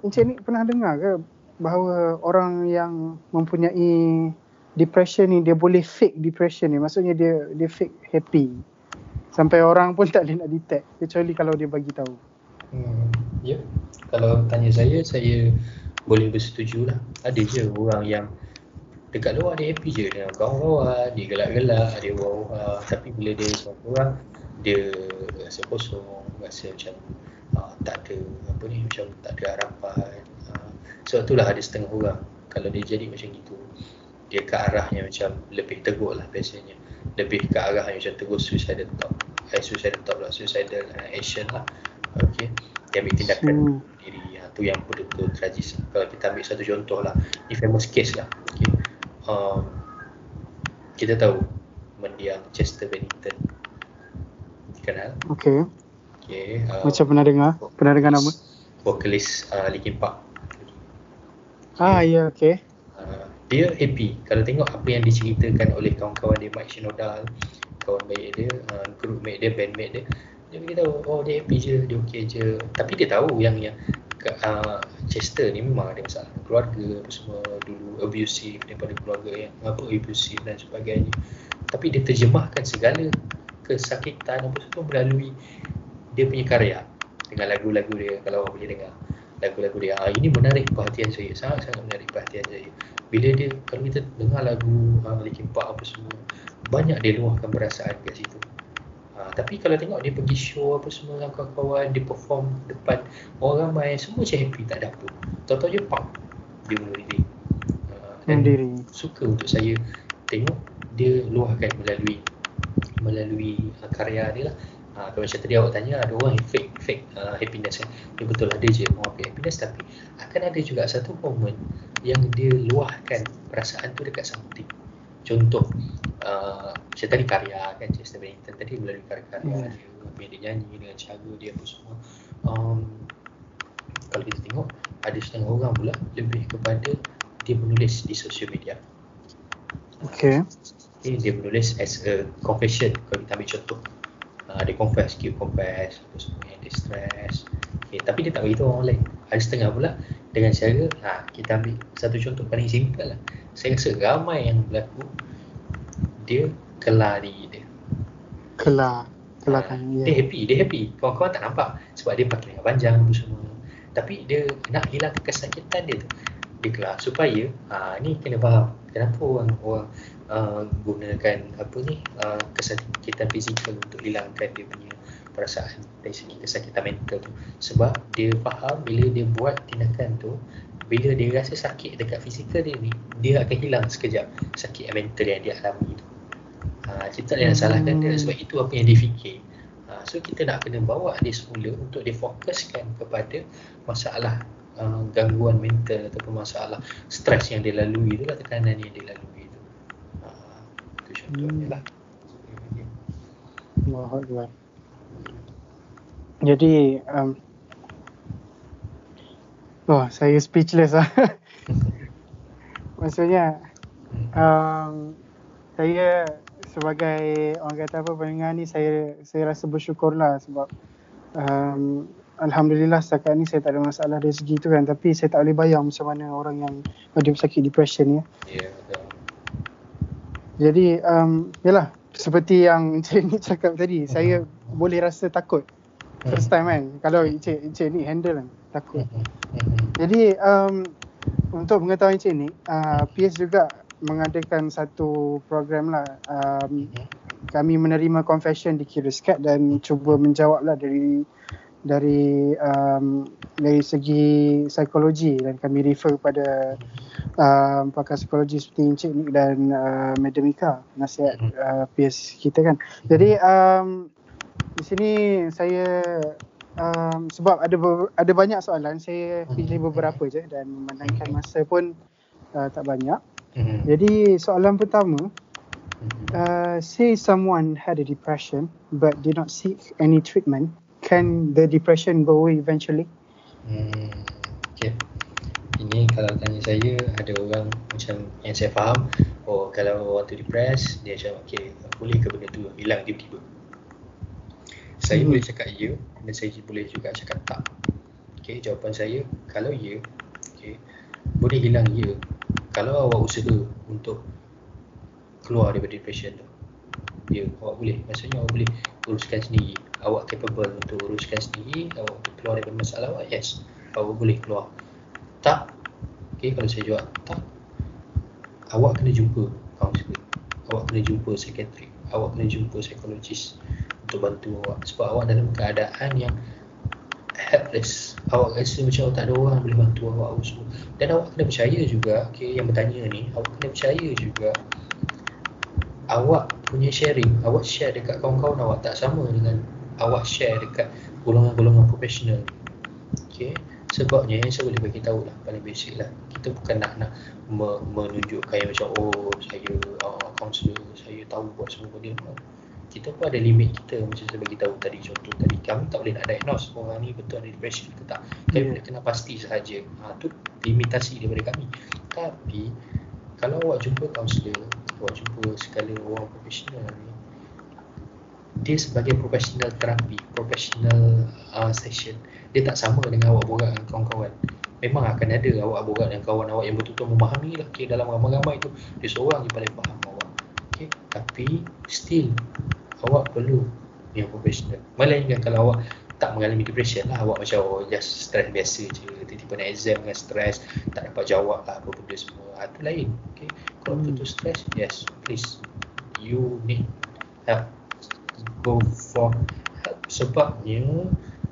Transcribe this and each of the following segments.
Encik ni pernah dengar ke bahawa orang yang mempunyai depression ni dia boleh fake depression ni maksudnya dia dia fake happy sampai orang pun tak boleh nak detect kecuali kalau dia bagi tahu. Hmm, ya. Kalau tanya saya, saya boleh bersetuju lah. Ada je orang yang dekat luar dia happy je dengan kawan-kawan, dia gelak-gelak, dia wah-wah. Tapi bila dia seorang orang, dia rasa kosong, rasa macam uh, tak ada apa ni, macam tak ada harapan. Uh, sebab itulah ada setengah orang kalau dia jadi macam gitu, dia ke arahnya macam lebih tegur lah biasanya. Lebih ke arah yang macam tegur suicidal thought. Eh, suicidal thought lah, suicidal action lah. Okay. Dia ambil tindakan hmm. diri. Ha, tu yang betul-betul tragis. Kalau kita ambil satu contoh lah, ni famous case lah. Okay um, kita tahu mendiang Chester Bennington kenal okey okey um, macam pernah dengar. pernah dengar nama? vokalis uh, Linkin Park ah ya yeah, okey. Uh, dia happy kalau tengok apa yang diceritakan oleh kawan-kawan dia Mike Shinoda kawan baik dia uh, group mate dia band mate dia dia beritahu oh dia happy je dia okey je. Tapi dia tahu yang yang uh, Chester ni memang ada masalah keluarga apa semua dulu abusive daripada keluarga yang apa abusive dan sebagainya. Tapi dia terjemahkan segala kesakitan apa semua melalui dia punya karya dengan lagu-lagu dia kalau orang boleh dengar lagu-lagu dia ah, ini menarik perhatian saya sangat-sangat menarik perhatian saya bila dia kalau kita dengar lagu uh, Linkin Park apa semua banyak dia luahkan perasaan kat situ Ha, tapi kalau tengok dia pergi show apa semua dengan kawan-kawan, dia perform depan orang ramai, semua macam happy, tak ada apa. Tahu-tahu je pop, dia bunuh diri. Uh, dan diri. suka untuk saya tengok dia luahkan melalui melalui uh, karya dia lah. Ha, kalau macam tadi awak tanya, ada orang yang fake, fake uh, happiness kan. Dia betul ada je orang fake happiness tapi akan ada juga satu moment yang dia luahkan perasaan tu dekat something. Contoh, uh, macam tadi karya kan Chester Bennington tadi melalui karya-karya hmm. dia, dia nyanyi dengan cara dia apa semua um, kalau kita tengok ada setengah orang pula lebih kepada dia menulis di sosial media okay. okay dia menulis as a confession kalau kita ambil contoh uh, dia confess, keep confess apa semua yang dia stress okay, tapi dia tak beritahu orang lain ada setengah pula dengan cara ha, kita ambil satu contoh paling simple lah saya rasa ramai yang berlaku dia kelar diri dia. Kelar. Kelarkan ha, dia. happy, dia happy. Kawan-kawan tak nampak sebab dia pakai lengan panjang tu semua. Tapi dia nak hilang kesakitan dia tu. Dia kelar supaya ha, ni kena faham. Kenapa orang orang uh, gunakan apa ni uh, kesakitan fizikal untuk hilangkan dia punya perasaan dari segi kesakitan mental tu? Sebab dia faham bila dia buat tindakan tu bila dia rasa sakit dekat fizikal dia ni dia akan hilang sekejap sakit mental yang dia alami tu. Kita tak nak salahkan dia sebab itu apa yang dia fikir. Ha, so kita nak kena bawa dia semula untuk difokuskan kepada masalah uh, gangguan mental ataupun masalah stres yang dia lalui itulah tekanan yang dia lalui itu. Ha, itu contohnya lah. Allah Jadi um, Oh, saya speechless lah. Maksudnya um, saya sebagai orang kata apa pendengar ni saya saya rasa bersyukur lah sebab um, Alhamdulillah setakat ni saya tak ada masalah dari segi tu kan tapi saya tak boleh bayang macam mana orang yang ada sakit depression ya. Ya betul. Jadi um, yalah seperti yang Encik ni cakap tadi uh-huh. saya boleh rasa takut first time kan kalau Encik, Encik ni handle kan takut. Jadi um, untuk mengetahui Encik ni uh, PS juga mengadakan satu program lah um, kami menerima confession di Kiriskat dan cuba menjawab lah dari dari um, dari segi psikologi dan kami refer kepada um, pakar psikologi seperti Encik Nick dan uh, Madam Ika nasihat mhm. uh, peers kita kan jadi um, di sini saya um, sebab ada ada banyak soalan saya pilih mhm. beberapa je dan memandangkan masa pun uh, tak banyak. Jadi soalan pertama, uh, say someone had a depression but did not seek any treatment, can the depression go away eventually? Hmm. Okay. Ini kalau tanya saya ada orang macam yang saya faham, oh kalau orang tu depressed, dia macam okay, boleh ke benda tu hilang tiba-tiba? Saya hmm. boleh cakap ya dan saya boleh juga cakap tak. Okay, jawapan saya kalau ya okay, boleh hilang ya kalau awak usaha untuk keluar daripada depression tu ya awak boleh maksudnya awak boleh uruskan sendiri awak capable untuk uruskan sendiri awak keluar daripada masalah awak yes awak boleh keluar. Tak okay, kalau saya jawab tak. Awak kena jumpa kaunselor awak kena jumpa psikiatrik awak kena jumpa psikologis untuk bantu awak. Sebab awak dalam keadaan yang helpless awak rasa macam awak tak ada orang boleh bantu awak awak semua. Dan awak kena percaya juga okay, yang bertanya ni awak kena percaya juga awak punya sharing awak share dekat kawan-kawan awak tak sama dengan awak share dekat golongan-golongan profesional. Okay. sebabnya yang saya boleh bagi tahu lah paling basic lah. Kita bukan nak nak me- menunjukkan yang macam oh saya uh, counselor saya tahu buat semua benda. Kita pun ada limit kita. Macam saya bagi tahu tadi contoh tadi kami tak boleh nak diagnose orang ni betul ada depression ke tak. Kami boleh kena pasti sahaja. Ha, tu limitasi daripada kami. Tapi kalau awak jumpa kaunselor awak jumpa sekali orang profesional ni dia sebagai profesional terapi profesional uh, session dia tak sama dengan awak borak dengan kawan-kawan memang akan ada awak borak dengan kawan awak yang betul-betul memahami lah okay, dalam ramai-ramai tu dia seorang je paling faham awak okay. tapi still awak perlu yang profesional melainkan kalau awak tak mengalami depression lah awak macam oh, just stress biasa je tiba-tiba nak exam dengan stress tak dapat jawab lah apa benda semua ha, tu lain okay. kalau hmm. betul stress yes please you need help go for sebabnya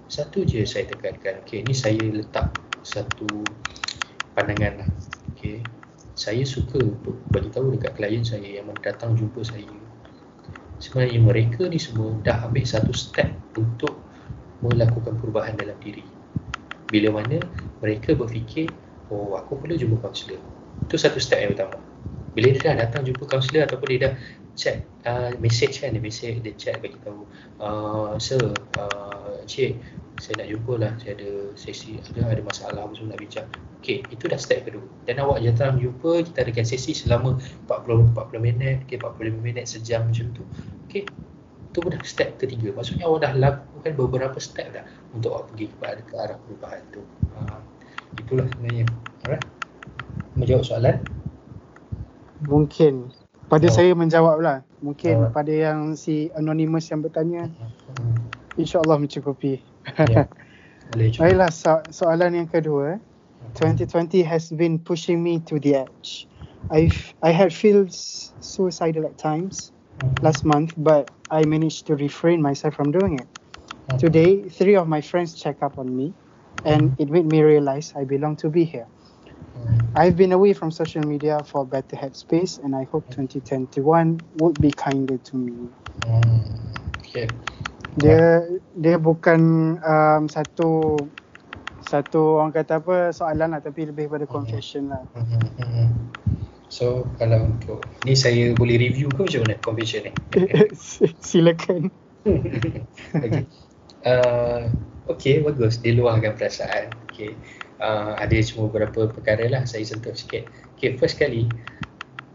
satu je saya tekankan okay, ni saya letak satu pandangan lah okay. saya suka untuk bagi tahu dekat klien saya yang datang jumpa saya. Sebenarnya mereka ni semua dah ambil satu step untuk melakukan perubahan dalam diri. Bila mana mereka berfikir oh aku perlu jumpa kaunselor. Itu satu step yang utama bila dia dah datang jumpa kaunselor ataupun dia dah chat uh, message kan dia message dia chat bagi tahu uh, sir uh, cik saya nak jumpa lah saya ada sesi ada ada masalah apa semua nak bincang. Okey itu dah step kedua. Dan awak datang jumpa kita adakan sesi selama 40 40 minit okey 45 minit sejam macam tu. Okey itu dah step ketiga. Maksudnya awak dah lakukan beberapa step dah untuk awak pergi kepada ke arah perubahan tu. Ha, itulah sebenarnya. Alright? Menjawab soalan mungkin pada oh. saya menjawab lah mungkin oh. pada yang si anonymous yang bertanya hmm. insyaallah mencukupi ya. Baiklah so- soalan yang kedua 2020 has been pushing me to the edge I I had feels suicidal at times last month, but I managed to refrain myself from doing it. Today, three of my friends check up on me, and it made me realize I belong to be here. I've been away from social media for better headspace, and I hope 2021 would be kinder to me. Okay. Dia dia bukan um, satu satu orang kata apa soalan lah tapi lebih pada confession lah. So kalau untuk ni saya boleh review ke macam mana convention ni? Silakan. okay. Uh, okay bagus diluahkan perasaan. Okay. Uh, ada cuma beberapa perkara lah saya sentuh sikit. Okay first kali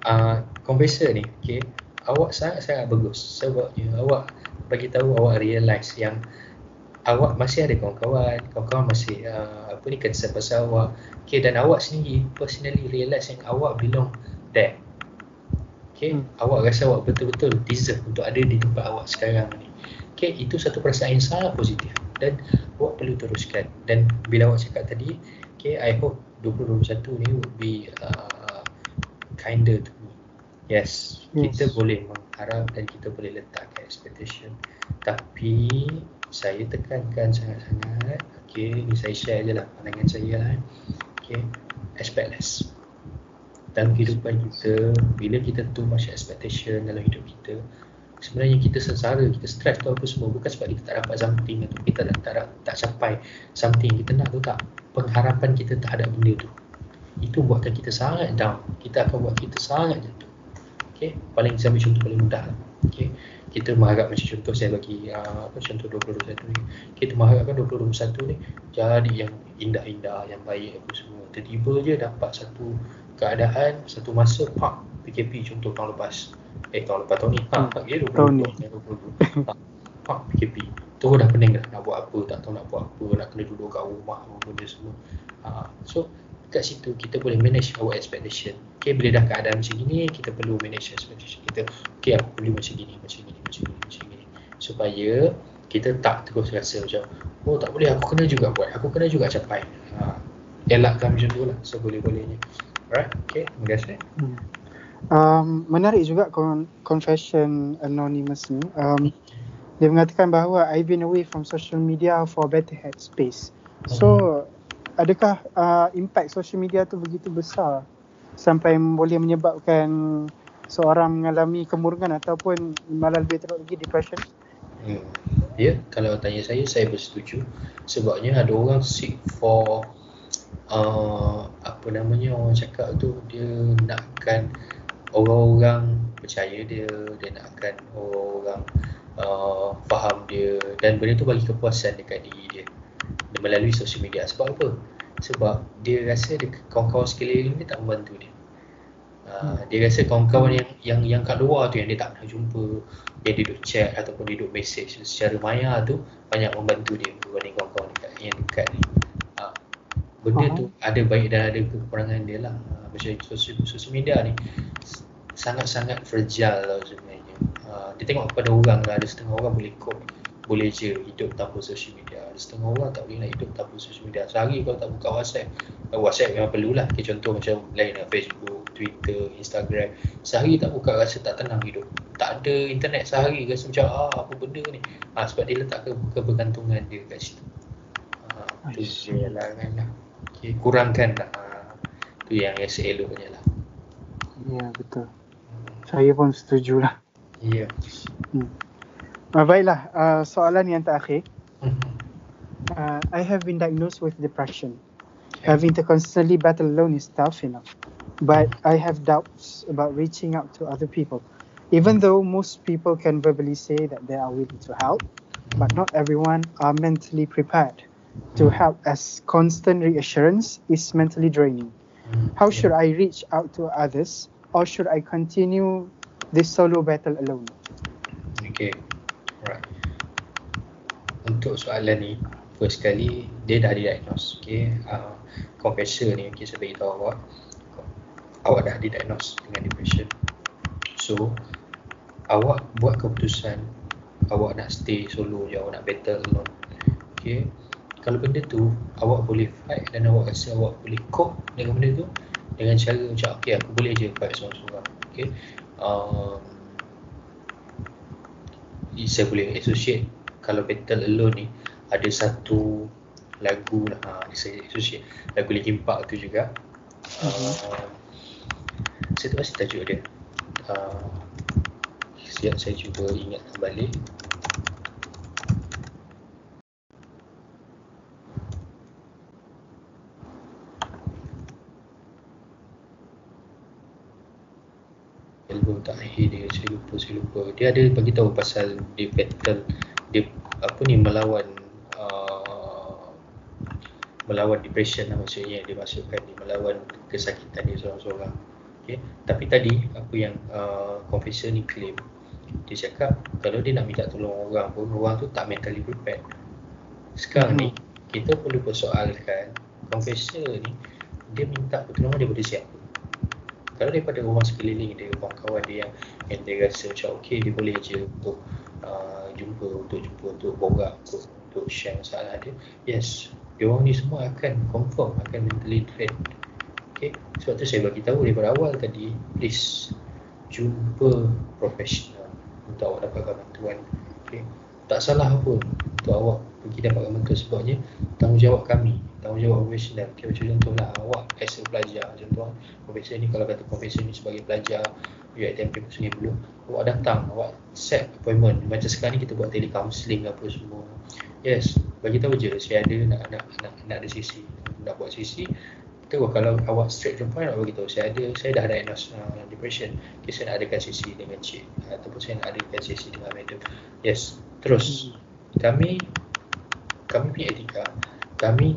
uh, convention ni okay, awak sangat-sangat bagus sebabnya awak bagi tahu awak realise yang awak masih ada kawan-kawan, kawan-kawan masih uh, apa ni concern pasal awak. Okay, dan awak sendiri personally realise yang awak belong there. Okay, hmm. awak rasa awak betul-betul deserve untuk ada di tempat awak sekarang ni. Okay, itu satu perasaan yang sangat positif dan awak perlu teruskan. Dan bila awak cakap tadi, okay, I hope 2021 ni would be uh, kinder to me. Yes, yes, kita boleh mengharap dan kita boleh letakkan expectation. Tapi saya tekankan sangat-sangat okay, ni saya share je lah pandangan saya lah okay, expect less dalam kehidupan kita bila kita too much expectation dalam hidup kita sebenarnya kita sengsara, kita stress tu apa semua bukan sebab kita tak dapat something atau kita tak, tak, tak capai something kita nak tu tak. Pengharapan kita terhadap benda tu. Itu buatkan kita sangat down. Kita akan buat kita sangat jatuh. Okay? paling saya ambil contoh paling mudah lah. okay? kita mengharap macam contoh saya bagi uh, apa contoh 2021 ni. Kita mengharapkan 2021 ni jadi yang indah-indah yang baik apa semua. Tiba-tiba je dapat satu keadaan satu masa pak PKP contoh tahun lepas eh tahun lepas tahun ni ha, tak kira 2020 tahun ni pak PKP Terus dah pening dah nak buat apa, tak tahu nak buat apa, nak kena duduk kat rumah apa benda semua. Ha, so kat situ kita boleh manage our expectation. Okay, bila dah keadaan macam gini, kita perlu manage expectation kita. Okay, aku perlu macam gini, macam gini, macam gini, macam gini. Supaya kita tak terus rasa macam, oh tak boleh, aku kena juga buat, aku kena juga capai. Ha, elakkan macam tu lah, seboleh-bolehnya. Alright, okay, terima kasih. Hmm. Um, menarik juga confession anonymous ni. Um, dia mengatakan bahawa I've been away from social media for better headspace. So, adakah uh, impact social media tu begitu besar sampai boleh menyebabkan seorang mengalami kemurungan ataupun malah lebih teruk lagi depression? Hmm. Ya, kalau tanya saya, saya bersetuju. Sebabnya ada orang seek for uh, apa namanya orang cakap tu dia nakkan orang-orang percaya dia, dia nakkan orang-orang uh, faham dia. Dan benda tu bagi kepuasan dekat diri dia melalui social media. Sebab apa? sebab dia rasa dia, kawan-kawan sekeliling dia tak membantu dia. Uh, dia rasa kawan-kawan yang yang yang kat luar tu yang dia tak pernah jumpa dia duduk chat ataupun dia duduk message secara maya tu banyak membantu dia berbanding kawan-kawan dekat, yang dekat ni benda tu ada baik dan ada kekurangan dia lah. Uh, macam social, social media ni sangat-sangat fragile lah sebenarnya. Ah, dia tengok kepada orang lah ada setengah orang boleh cope boleh je hidup tanpa social media. Ada setengah orang tak boleh nak hidup tanpa social media. Sehari kalau tak buka whatsapp uh, whatsapp memang perlulah. Okay, contoh macam lain lah facebook, twitter, instagram. Sehari tak buka rasa tak tenang hidup. Tak ada internet sehari rasa macam ah apa benda ni? Ah, sebab dia letak ke kebergantungan dia kat situ. Ah, tu dia lah kan. lah okay, kurangkan lah ah, tu yang rasa eloknya lah ya betul saya pun setuju lah Ya. Yeah. Hmm. Uh, baiklah, uh, soalan yang terakhir. Mm-hmm. Uh, I have been diagnosed with depression. Okay. Having to constantly battle alone is tough enough. But I have doubts about reaching out to other people. Even though most people can verbally say that they are willing to help, but not everyone are mentally prepared to help as constant reassurance is mentally draining. Mm-hmm. How should I reach out to others or should I continue this solo battle alone. Okay, right. Untuk soalan ni, first kali dia dah didiagnose. Okay, uh, confessor ni okay, saya beritahu awak, awak dah didiagnose dengan depression. So, awak buat keputusan awak nak stay solo je, awak nak battle alone. Okay, kalau benda tu awak boleh fight dan awak rasa awak boleh cope dengan benda tu dengan cara macam okay aku boleh je fight seorang-seorang. Okay, um, saya boleh associate kalau battle alone ni ada satu lagu lah ha, saya associate. Lagu Linkin Park tu juga. Uh, saya tak pasti tajuk dia. Uh, siap saya cuba ingatkan balik terakhir dia saya lupa saya lupa dia ada bagi tahu pasal dia battle dia apa ni melawan uh, melawan depression lah maksudnya dia masukkan dia melawan kesakitan dia seorang-seorang okay. tapi tadi apa yang uh, confessor ni claim dia cakap kalau dia nak minta tolong orang pun orang tu tak mentally prepared sekarang hmm. ni kita perlu persoalkan confessor ni dia minta pertolongan daripada siapa kalau daripada orang sekeliling dia, kawan-kawan dia yang, yang dia rasa macam okey dia boleh je untuk uh, jumpa, untuk jumpa, untuk borak, untuk, untuk share masalah dia yes, dia orang ni semua akan confirm, akan mentally trained okay? sebab tu saya bagi tahu daripada awal tadi please jumpa profesional untuk awak dapatkan bantuan okay? tak salah pun untuk awak pergi dapatkan bantuan sebabnya tanggungjawab kami tanggungjawab profesional okay, macam contohlah awak as a pelajar contoh profesor ni kalau kata profesor ni sebagai pelajar UITM Campus Sungai Buloh awak datang awak set appointment. Macam sekarang ni kita buat telecounseling apa semua. Yes bagi tahu je saya ada nak nak nak, nak ada sesi nak buat sesi terus kalau awak straight to point awak bagi tahu. Saya ada saya dah diagnose uh, depression. Okay, saya nak adakan sesi dengan cik ataupun saya nak adakan sesi dengan madam yes terus. Hmm. kami kami punya etika kami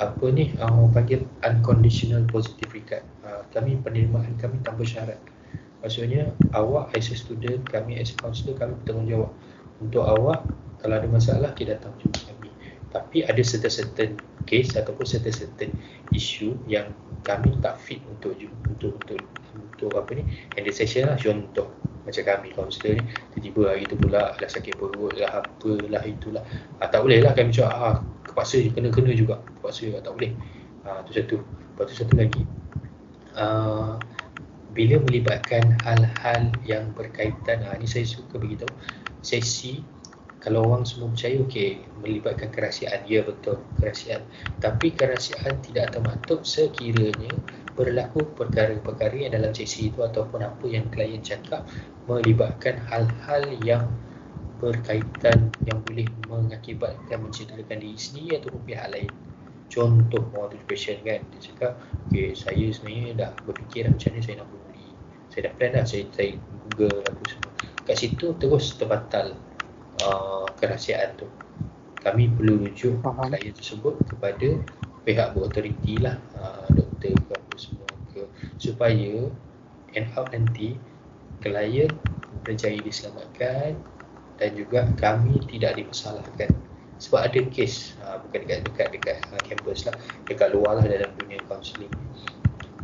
apa ni uh, panggil unconditional positive regard. Uh, kami penerimaan kami tanpa syarat. Maksudnya awak as a student kami as a counselor kami bertanggungjawab. Untuk awak kalau ada masalah kita datang jumpa kami. Tapi ada certain-certain case ataupun certain-certain isu yang kami tak fit untuk untuk untuk untuk apa ni handle session lah. Contoh macam kami kaunselor ni tiba-tiba hari tu pula dah sakit perut lah apalah itulah. Ah, tak boleh lah kami cakap ah, kepaksa kena-kena juga kepaksa juga tak boleh. Ah, tu satu. Lepas tu satu lagi. Uh, bila melibatkan hal-hal yang berkaitan ah, ni saya suka beritahu sesi kalau orang semua percaya okey melibatkan kerahsiaan ya betul kerahsiaan. Tapi kerahsiaan tidak termaktub sekiranya berlaku perkara-perkara yang dalam sesi itu ataupun apa yang klien cakap melibatkan hal-hal yang berkaitan yang boleh mengakibatkan mencederakan diri sendiri ataupun pihak lain. Contoh patient kan dia cakap okey saya sebenarnya dah berfikir macam mana saya nak bunuh saya dah plan dah saya, saya google apa semua. Kat situ terus terbatal uh, kerahsiaan tu. Kami perlu rujuk klien tersebut kepada pihak berautoriti lah uh, doktor ke apa semua ke supaya end up nanti klien berjaya diselamatkan dan juga kami tidak dipersalahkan sebab ada kes uh, bukan dekat dekat dekat uh, campus lah dekat luar lah dalam dunia counselling.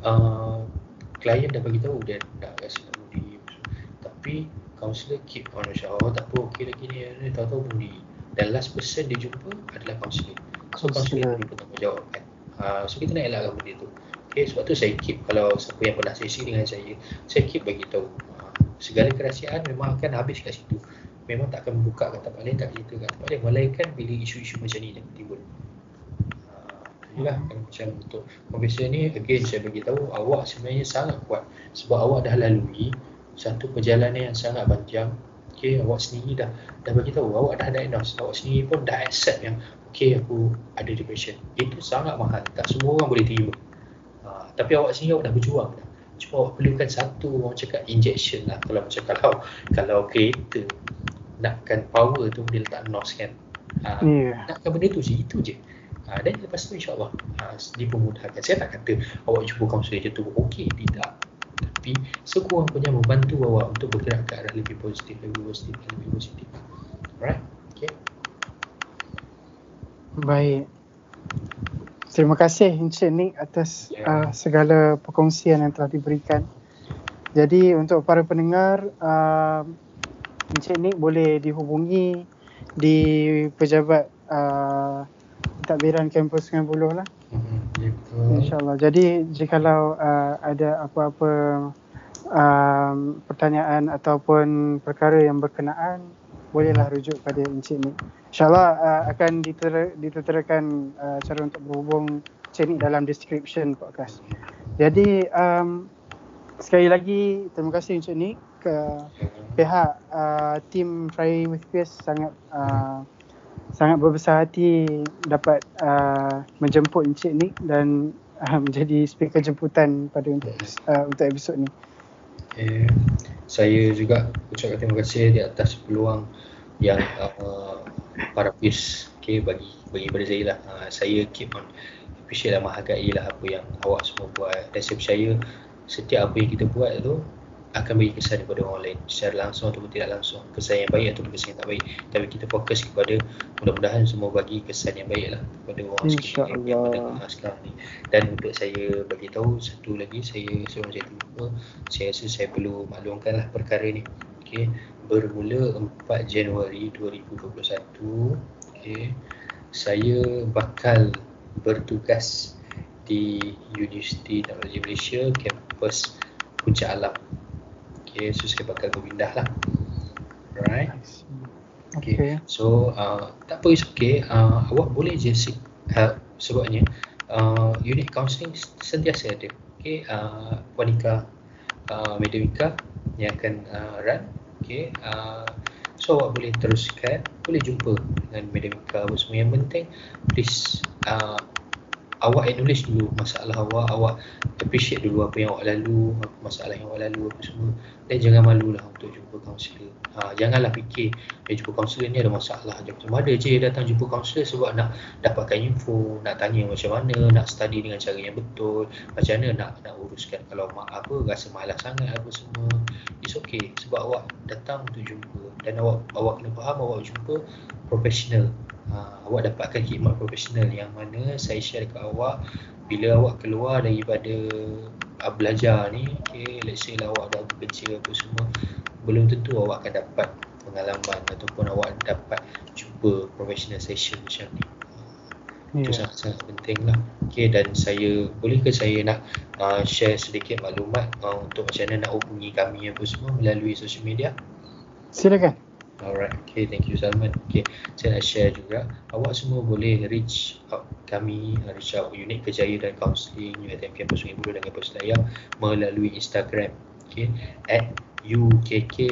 Uh, klien dah bagi tahu dia nak rasa budi tapi counselor keep on macam oh tak apa okey lagi ni. Ni tahu-tahu budi dan last person dia jumpa adalah counselor. So counselor. dia bertanggungjawab kan uh, so kita nak elakkan benda tu. Okay, sebab tu saya keep kalau siapa yang pernah sesi dengan saya saya keep bagi tahu. Uh, segala kerahsiaan memang akan habis kat situ. Memang tak akan buka kat tempat lain tak cerita kat tempat lain. Melainkan bila isu-isu macam ni yang timbul. Lah kan macam untuk. Profesor ni again saya bagi tahu awak sebenarnya sangat kuat. Sebab awak dah lalui satu perjalanan yang sangat panjang. Okey awak sendiri dah dah bagi tahu awak dah diagnose awak sendiri pun dah accept yang okey aku ada depression. Itu sangat mahal. Tak semua orang boleh terima. Ha, tapi awak sendiri awak dah berjuang dah. Cuma awak perlukan satu orang cakap injection lah. Kalau macam kalau kalau kereta nakkan power tu dia letak nos kan. Ha, yeah. nakkan benda tu je itu je. Ha, dan lepas tu insyaAllah ha, dipermudahkan saya tak kata awak jumpa kaunselor je tu. Okey tidak tapi sekurang-kurangnya membantu awak untuk bergerak ke arah lebih positif, lebih positif, lebih positif. Alright? Okay. Baik. Terima kasih Encik Nick atas yeah. uh, segala perkongsian yang telah diberikan. Jadi untuk para pendengar, uh, Encik Nick boleh dihubungi di pejabat uh, takbiran kampus 90 lah. Mm-hmm. InsyaAllah. Jadi jikalau uh, ada apa-apa um, pertanyaan ataupun perkara yang berkenaan, bolehlah rujuk pada Encik Nik. InsyaAllah uh, akan diterterakan uh, cara untuk berhubung Encik Nik dalam description podcast. Jadi um, sekali lagi terima kasih Encik Nik ke pihak uh, tim Fry with Peers sangat uh, sangat berbesar hati dapat uh, menjemput Encik Nick dan uh, menjadi speaker jemputan pada untuk uh, untuk episod ni. Okay. Saya juga ucapkan terima kasih di atas peluang yang uh, para peers okay, bagi bagi pada saya lah. Uh, saya keep on appreciate dan menghargai lah apa yang awak semua buat dan saya percaya setiap apa yang kita buat tu akan bagi kesan kepada orang lain secara langsung ataupun tidak langsung. Kesan yang baik ataupun kesan yang tak baik. Tapi kita fokus kepada mudah-mudahan semua bagi kesan yang baik lah kepada orang sekalian yang mendengar sekarang ni. Dan untuk saya bagi tahu satu lagi saya seorang saya lupa saya rasa saya perlu maklumkan lah perkara ni. Okay. bermula 4 Januari 2021 okay. saya bakal bertugas di Universiti Teknologi Malaysia kampus Puncak Alam Okay, so bakal berpindah lah. Alright. Okay. okay. So, uh, tak apa, it's okay. Uh, awak boleh je seek help sebabnya uh, unit counselling sentiasa ada. Okay, uh, Wanika, uh, Medemika yang akan uh, run. Okay, uh, so awak boleh teruskan, boleh jumpa dengan Medemika apa semua. Yang penting, please uh, awak acknowledge dulu masalah awak awak appreciate dulu apa yang awak lalu apa masalah yang awak lalu apa semua. Dan jangan malulah untuk jumpa kaunselor ha, janganlah fikir dia jumpa kaunselor ni ada masalah je. Macam ada je datang jumpa kaunselor sebab nak dapatkan info nak tanya macam mana nak study dengan cara yang betul macam mana nak nak uruskan. Kalau mak apa rasa malas sangat apa semua it's okay. Sebab awak datang untuk jumpa. Dan awak awak kena faham awak jumpa profesional uh, awak dapatkan khidmat profesional yang mana saya share dekat awak bila awak keluar daripada uh, belajar ni okay, let's say lah awak dah bekerja apa semua belum tentu awak akan dapat pengalaman ataupun awak dapat jumpa professional session macam ni. Itu yeah. sangat-sangat penting lah. Okay, dan saya boleh ke saya nak uh, share sedikit maklumat uh, untuk macam mana nak hubungi kami apa semua melalui social media? Silakan Alright, okay, thank you Salman. Okay, saya nak share juga. Awak semua boleh reach out kami, reach out Unit Kejaya dan Counseling UiTM Campus Sungai Buloh dan Campus Layang melalui Instagram. Okay, at ukk.kspks.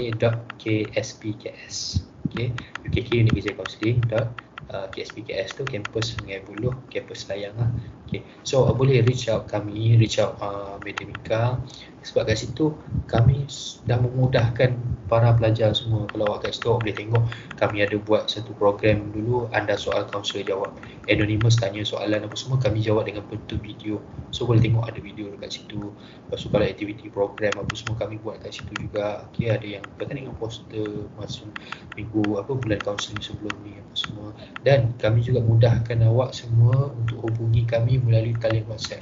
Okay, ukk Unit Kejaya Counseling dot uh, KSPKS tu Campus Sungai Buloh, Campus Layang lah. Okay, so uh, boleh reach out kami, reach out uh, Medemika sebab kat situ kami dah memudahkan para pelajar semua. Kalau awak kat situ awak boleh tengok kami ada buat satu program dulu anda soal kaunselor jawab. Anonymous tanya soalan apa semua kami jawab dengan bentuk video. So boleh tengok ada video dekat situ. Lepas tu kalau aktiviti program apa semua kami buat kat situ juga. Okay, ada yang berkaitan dengan poster masuk minggu apa bulan kaunseling sebelum ni apa semua. Dan kami juga mudahkan awak semua untuk hubungi kami melalui talian whatsapp.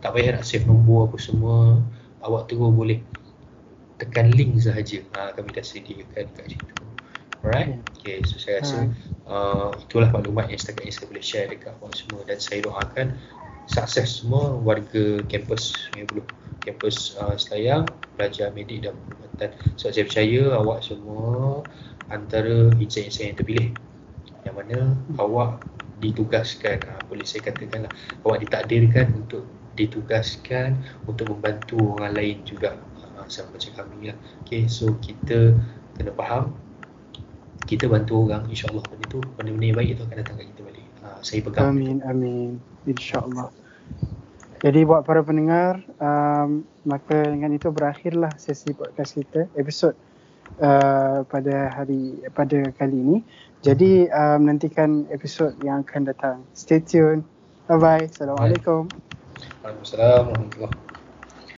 Tak payah nak save nombor apa semua. Awak terus boleh tekan link sahaja. Ha, kami dah sediakan kat situ. Alright? Okay so saya rasa uh, itulah maklumat yang setakat ini saya boleh share dekat awak semua. Dan saya doakan sukses semua warga kampus Sungai Buloh kampus uh, Selayang pelajar medik dan perubatan so saya percaya awak semua antara insan-insan yang terpilih. Yang mana hmm. awak ditugaskan. Uh, boleh saya katakanlah awak ditakdirkan untuk ditugaskan untuk membantu orang lain juga. Uh, sama macam kami lah. Okay, so kita kena faham kita bantu orang insyaAllah benda tu benda-benda yang baik itu akan datang kat kita balik. Uh, saya pegang. Amin itu. amin. insyaAllah. Jadi buat para pendengar um, maka dengan itu berakhirlah sesi podcast kita episod uh, pada hari pada kali ini jadi um, nantikan episod yang akan datang. Stay tune bye bye assalamualaikum. Waalaikumsalam warahmatullahi